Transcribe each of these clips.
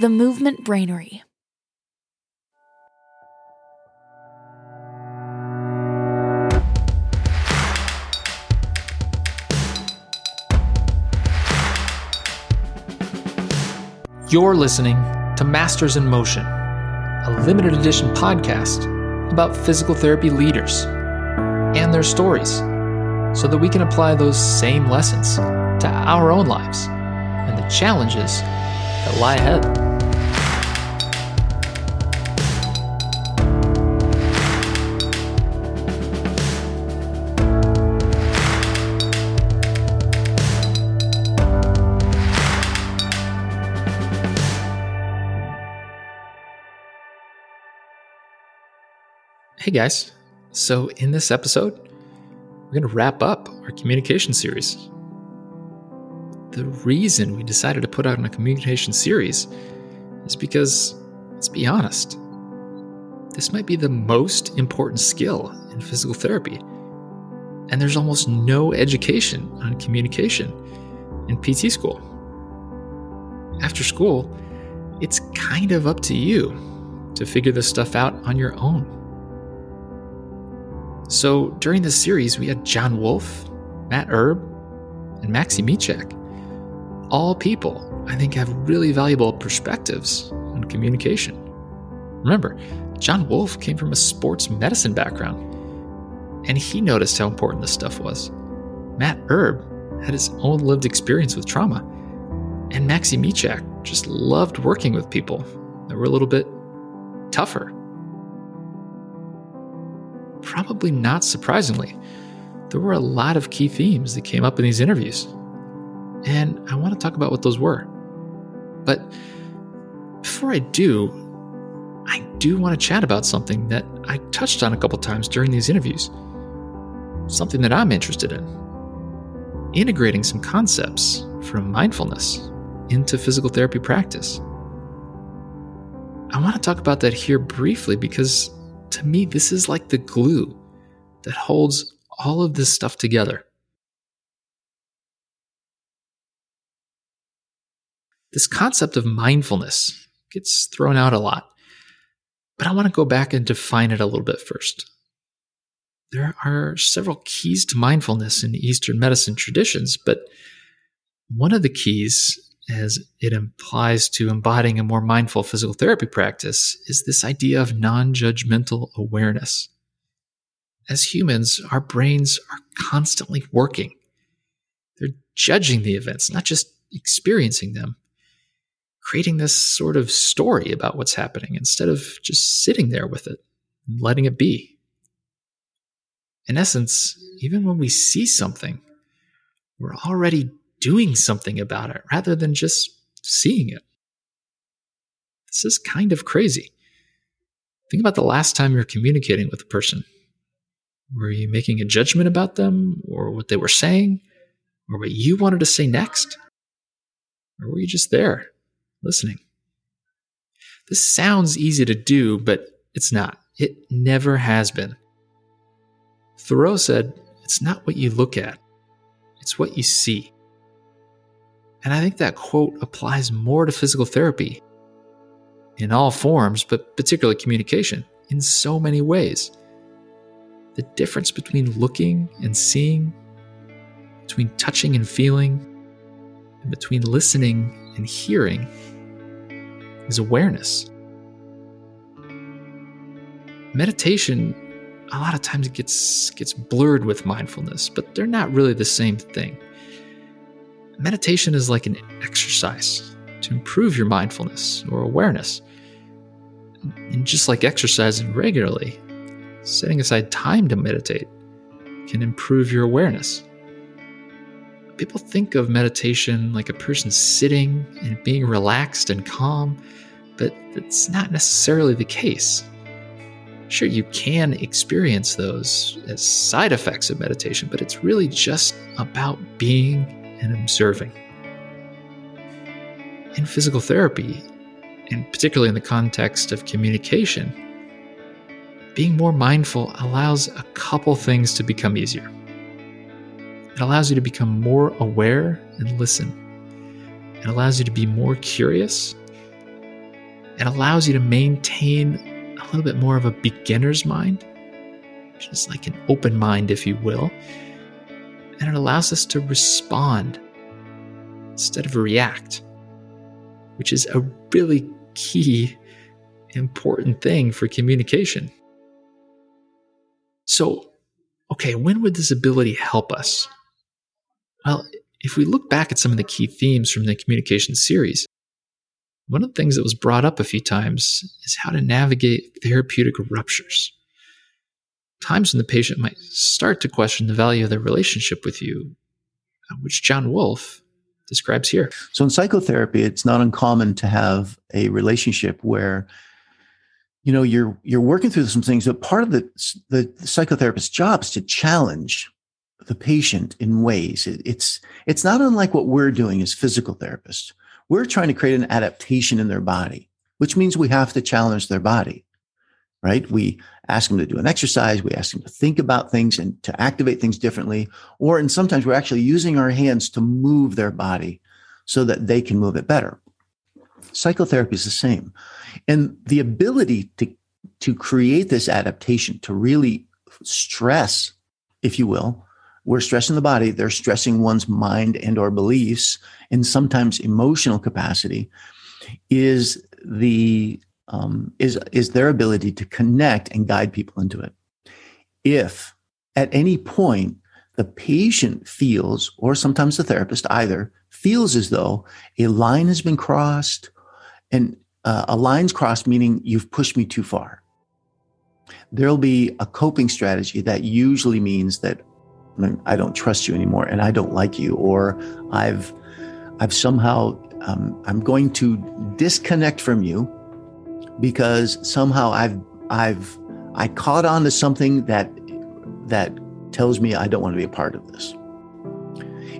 The Movement Brainery. You're listening to Masters in Motion, a limited edition podcast about physical therapy leaders and their stories so that we can apply those same lessons to our own lives and the challenges that lie ahead. Guys, so in this episode, we're going to wrap up our communication series. The reason we decided to put out a communication series is because, let's be honest, this might be the most important skill in physical therapy. And there's almost no education on communication in PT school. After school, it's kind of up to you to figure this stuff out on your own. So during this series, we had John Wolf, Matt Erb, and Maxi Miciak. All people, I think, have really valuable perspectives on communication. Remember, John Wolf came from a sports medicine background, and he noticed how important this stuff was. Matt Erb had his own lived experience with trauma, and Maxi Miciak just loved working with people that were a little bit tougher probably not surprisingly, there were a lot of key themes that came up in these interviews. And I want to talk about what those were. But before I do, I do want to chat about something that I touched on a couple times during these interviews. Something that I'm interested in. Integrating some concepts from mindfulness into physical therapy practice. I want to talk about that here briefly because to me, this is like the glue that holds all of this stuff together. This concept of mindfulness gets thrown out a lot, but I want to go back and define it a little bit first. There are several keys to mindfulness in Eastern medicine traditions, but one of the keys as it implies to embodying a more mindful physical therapy practice, is this idea of non judgmental awareness. As humans, our brains are constantly working. They're judging the events, not just experiencing them, creating this sort of story about what's happening instead of just sitting there with it and letting it be. In essence, even when we see something, we're already doing something about it rather than just seeing it. This is kind of crazy. Think about the last time you're communicating with a person. Were you making a judgment about them or what they were saying or what you wanted to say next? Or were you just there, listening? This sounds easy to do, but it's not. It never has been. Thoreau said, It's not what you look at, it's what you see. And I think that quote applies more to physical therapy in all forms, but particularly communication in so many ways. The difference between looking and seeing, between touching and feeling, and between listening and hearing is awareness. Meditation, a lot of times it gets, gets blurred with mindfulness, but they're not really the same thing. Meditation is like an exercise to improve your mindfulness or awareness. And just like exercising regularly, setting aside time to meditate can improve your awareness. People think of meditation like a person sitting and being relaxed and calm, but that's not necessarily the case. Sure, you can experience those as side effects of meditation, but it's really just about being and observing. In physical therapy, and particularly in the context of communication, being more mindful allows a couple things to become easier. It allows you to become more aware and listen. It allows you to be more curious It allows you to maintain a little bit more of a beginner's mind, is like an open mind, if you will. And it allows us to respond instead of react, which is a really key, important thing for communication. So, okay, when would this ability help us? Well, if we look back at some of the key themes from the communication series, one of the things that was brought up a few times is how to navigate therapeutic ruptures. Times when the patient might start to question the value of their relationship with you, uh, which John Wolfe describes here. So in psychotherapy, it's not uncommon to have a relationship where you know you're you're working through some things, but part of the the psychotherapist's job is to challenge the patient in ways. It, it's it's not unlike what we're doing as physical therapists we're trying to create an adaptation in their body, which means we have to challenge their body, right? We ask them to do an exercise. We ask them to think about things and to activate things differently. Or, and sometimes we're actually using our hands to move their body so that they can move it better. Psychotherapy is the same. And the ability to, to create this adaptation, to really stress, if you will, we're stressing the body they're stressing one's mind and or beliefs and sometimes emotional capacity is the um, is is their ability to connect and guide people into it. If at any point the patient feels or sometimes the therapist either feels as though a line has been crossed and uh, a line's crossed meaning you've pushed me too far there'll be a coping strategy that usually means that I don't trust you anymore, and I don't like you, or I've, I've somehow, um, I'm going to disconnect from you because somehow I've, I've, I caught on to something that, that tells me I don't want to be a part of this.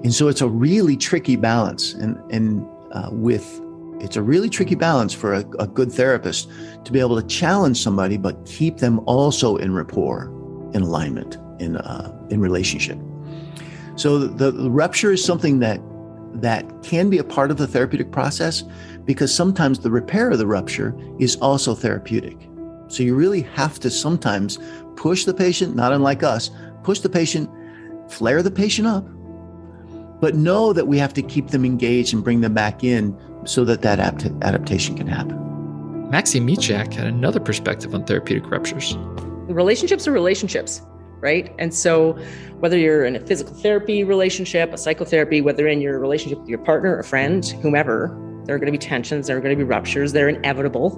And so it's a really tricky balance, and and uh, with it's a really tricky balance for a, a good therapist to be able to challenge somebody, but keep them also in rapport, in alignment in uh, in relationship. So the, the rupture is something that that can be a part of the therapeutic process because sometimes the repair of the rupture is also therapeutic. So you really have to sometimes push the patient, not unlike us, push the patient, flare the patient up, but know that we have to keep them engaged and bring them back in so that that adaptation can happen. Maxi Miciak had another perspective on therapeutic ruptures. Relationships are relationships right? And so, whether you're in a physical therapy relationship, a psychotherapy, whether in your relationship with your partner, a friend, whomever, there are going to be tensions, there are going to be ruptures, they're inevitable.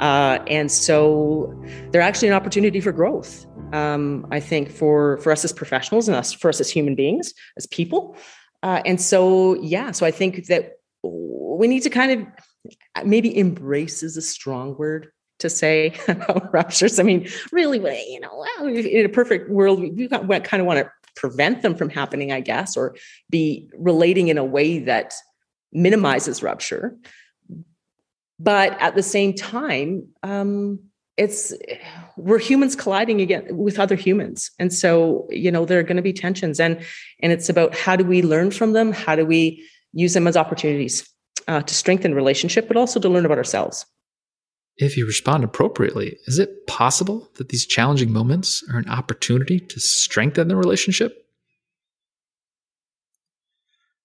Uh, and so, they're actually an opportunity for growth. Um, I think for for us as professionals and us for us as human beings, as people. Uh, and so, yeah, so I think that we need to kind of maybe embrace is a strong word to say about ruptures. I mean, really, you know, in a perfect world, we kind of want to prevent them from happening, I guess, or be relating in a way that minimizes rupture. But at the same time, um, it's we're humans colliding again with other humans, and so you know there are going to be tensions, and and it's about how do we learn from them? How do we use them as opportunities uh, to strengthen relationship, but also to learn about ourselves? If you respond appropriately, is it possible that these challenging moments are an opportunity to strengthen the relationship?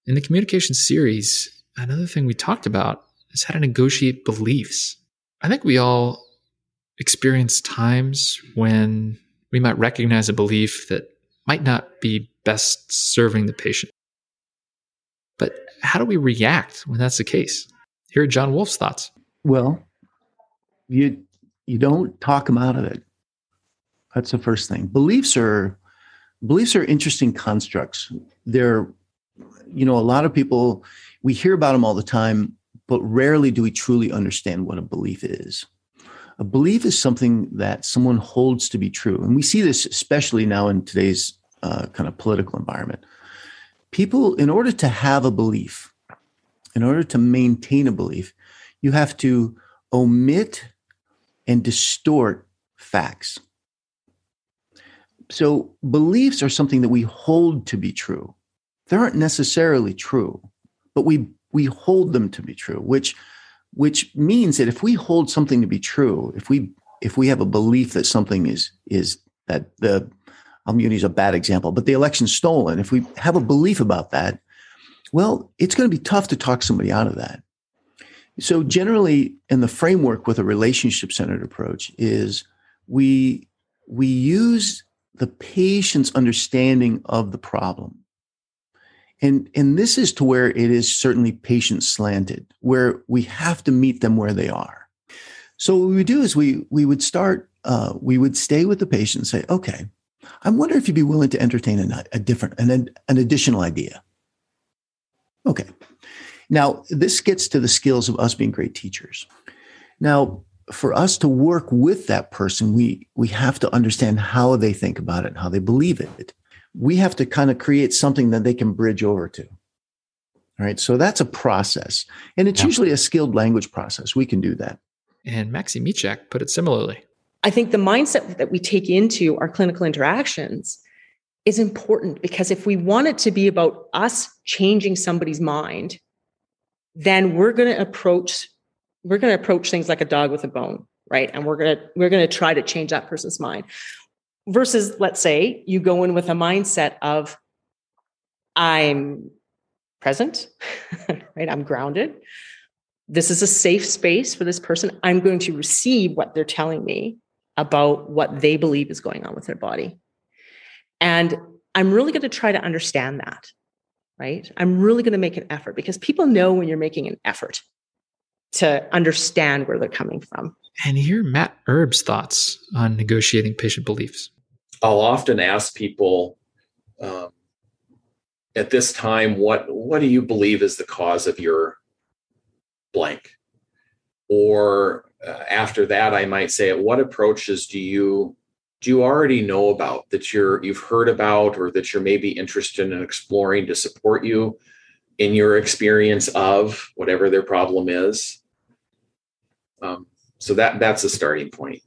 In the communication series, another thing we talked about is how to negotiate beliefs. I think we all experience times when we might recognize a belief that might not be best serving the patient. But how do we react when that's the case? Here are John Wolfe's thoughts. Well, you you don't talk them out of it. That's the first thing. Beliefs are beliefs are interesting constructs. They're you know a lot of people we hear about them all the time, but rarely do we truly understand what a belief is. A belief is something that someone holds to be true, and we see this especially now in today's uh, kind of political environment. People, in order to have a belief, in order to maintain a belief, you have to omit and distort facts. So, beliefs are something that we hold to be true. They aren't necessarily true, but we, we hold them to be true, which which means that if we hold something to be true, if we if we have a belief that something is is that the I'm going to use a bad example, but the election's stolen. If we have a belief about that, well, it's going to be tough to talk somebody out of that. So generally, in the framework with a relationship centered approach is we we use the patient's understanding of the problem. And, and this is to where it is certainly patient slanted, where we have to meet them where they are. So what we would do is we we would start, uh, we would stay with the patient and say, okay, I wonder if you'd be willing to entertain a, a different, an, an additional idea. Okay. Now, this gets to the skills of us being great teachers. Now, for us to work with that person, we we have to understand how they think about it, how they believe it. We have to kind of create something that they can bridge over to. All right. So that's a process. And it's yeah. usually a skilled language process. We can do that. And Maxi Miciak put it similarly. I think the mindset that we take into our clinical interactions is important because if we want it to be about us changing somebody's mind, then we're going to approach we're going to approach things like a dog with a bone, right? And we're going to we're going to try to change that person's mind. Versus let's say you go in with a mindset of I'm present, right? I'm grounded. This is a safe space for this person. I'm going to receive what they're telling me about what they believe is going on with their body. And I'm really going to try to understand that, right? I'm really going to make an effort because people know when you're making an effort to understand where they're coming from. And hear Matt Erb's thoughts on negotiating patient beliefs. I'll often ask people um, at this time, what what do you believe is the cause of your blank? Or uh, after that, I might say, what approaches do you do you already know about that you're you've heard about or that you're maybe interested in exploring to support you in your experience of whatever their problem is? Um, so that that's a starting point.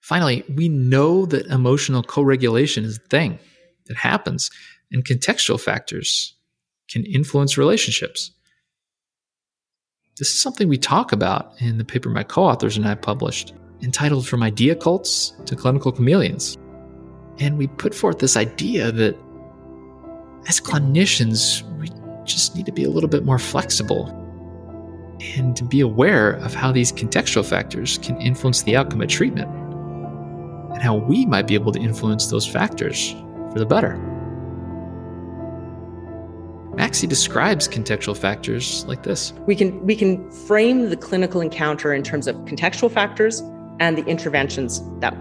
Finally, we know that emotional co-regulation is a thing that happens, and contextual factors can influence relationships. This is something we talk about in the paper my co authors and I published, entitled From Idea Cults to Clinical Chameleons. And we put forth this idea that as clinicians, we just need to be a little bit more flexible and to be aware of how these contextual factors can influence the outcome of treatment and how we might be able to influence those factors for the better. Maxi describes contextual factors like this. We can we can frame the clinical encounter in terms of contextual factors and the interventions that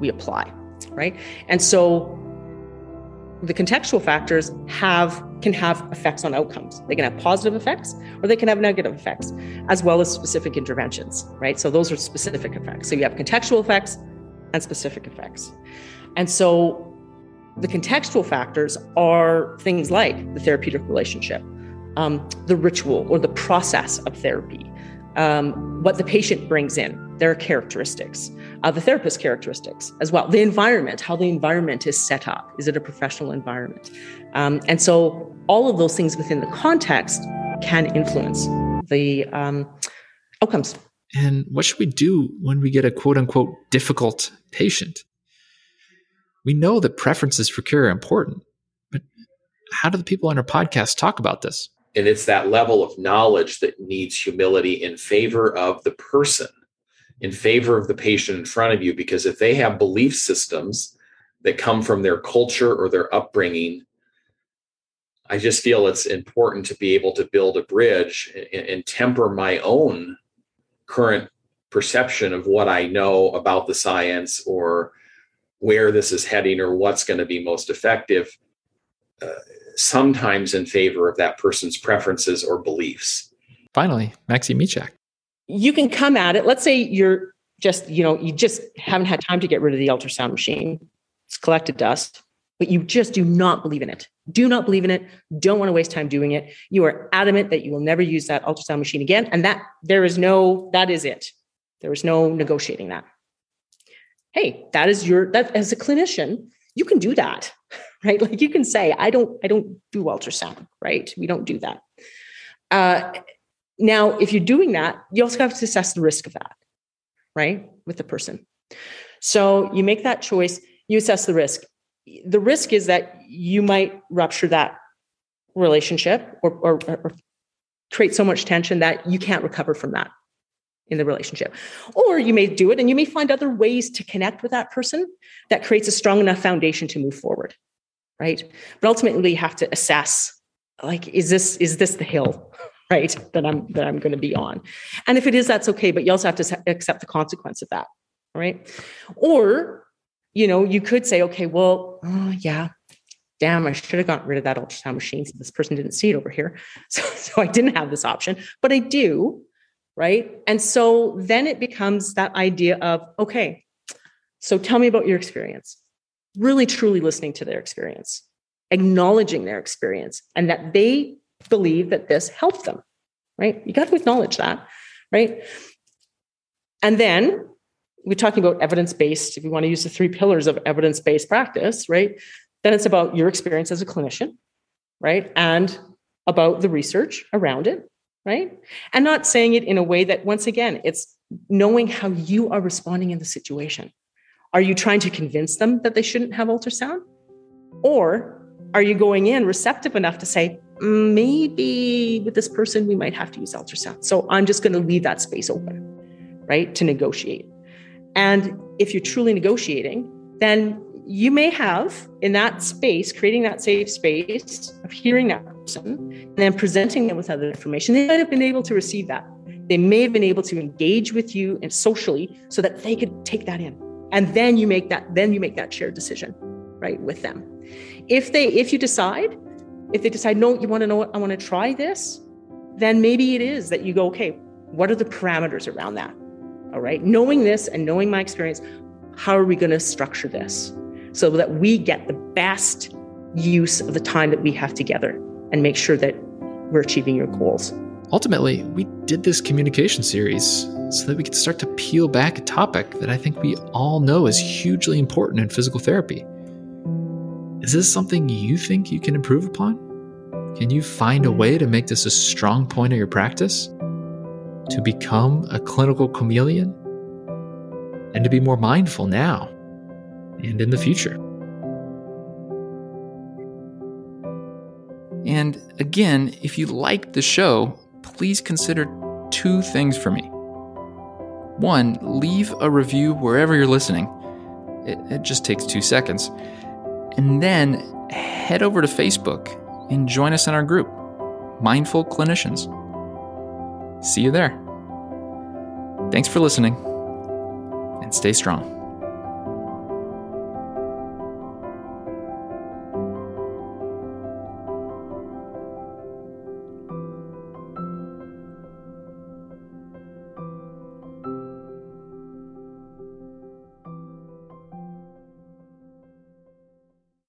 we apply, right? And so the contextual factors have can have effects on outcomes. They can have positive effects or they can have negative effects, as well as specific interventions, right? So those are specific effects. So you have contextual effects and specific effects. And so the contextual factors are things like the therapeutic relationship, um, the ritual or the process of therapy, um, what the patient brings in, their characteristics, uh, the therapist characteristics as well, the environment, how the environment is set up. Is it a professional environment? Um, and so all of those things within the context can influence the um, outcomes. And what should we do when we get a quote unquote difficult patient? We know that preferences for care are important, but how do the people on our podcast talk about this? And it's that level of knowledge that needs humility in favor of the person, in favor of the patient in front of you. Because if they have belief systems that come from their culture or their upbringing, I just feel it's important to be able to build a bridge and, temper my own current perception of what I know about the science or where this is heading or what's going to be most effective, uh, sometimes in favor of that person's preferences or beliefs. Finally, Maxi Miciak. You can come at it. Let's say you're just, you know, you just haven't had time to get rid of the ultrasound machine. It's collected dust, but you just do not believe in it. Do not believe in it. Don't want to waste time doing it. You are adamant that you will never use that ultrasound machine again. And that there is no, that is it. There is no negotiating that hey that is your that as a clinician you can do that right like you can say i don't i don't do ultrasound right we don't do that uh, now, if you're doing that, you also have to assess the risk of that, right, with the person. So you make that choice, you assess the risk. The risk is that you might rupture that relationship or, or, or create so much tension that you can't recover from that in the relationship. Or you may do it and you may find other ways to connect with that person that creates a strong enough foundation to move forward. Right. But ultimately you have to assess like, is this, is this the hill? Right. That I'm that I'm going to be on. And if it is, that's okay. But you also have to accept the consequence of that. Right. Or, you know, you could say, okay, well, oh, yeah, damn, I should have gotten rid of that ultrasound machine so this person didn't see it over here. So, so I didn't have this option, but I do right? And so then it becomes that idea of, okay, so tell me about your experience. Really, truly listening to their experience, acknowledging their experience, and that they believe that this helped them, right? You got to acknowledge that, right? And then we're talking about evidence based, if you want to use the three pillars of evidence based practice, right? Then it's about your experience as a clinician, right? And about the research around it, right? And not saying it in a way that, once again, it's knowing how you are responding in the situation. Are you trying to convince them that they shouldn't have ultrasound? Or are you going in receptive enough to say, maybe with this person, we might have to use ultrasound. So I'm just going to leave that space open, right, to negotiate. And if you're truly negotiating, then you may have in that space, creating that safe space of hearing that person and then presenting them with other information. They might have been able to receive that. They may have been able to engage with you and socially so that they could take that in. And then you make that, then you make that shared decision, right, with them. If they, if you decide, if they decide, no, you want to know what, I want to try this, then maybe it is that you go, okay, what are the parameters around that? All right. Knowing this and knowing my experience, how are we going to structure this? so that we get the best use of the time that we have together and make sure that we're achieving your goals. Ultimately, we did this communication series so that we could start to peel back a topic that I think we all know is hugely important in physical therapy. Is this something you think you can improve upon? Can you find a way to make this a strong point of your practice? To become a clinical chameleon? And to be more mindful now? and in the future. And again, if you liked the show, please consider two things for me. One, leave a review wherever you're listening. It, it, just takes two seconds. And then head over to Facebook and join us in our group, Mindful Clinicians. See you there. Thanks for listening and stay strong.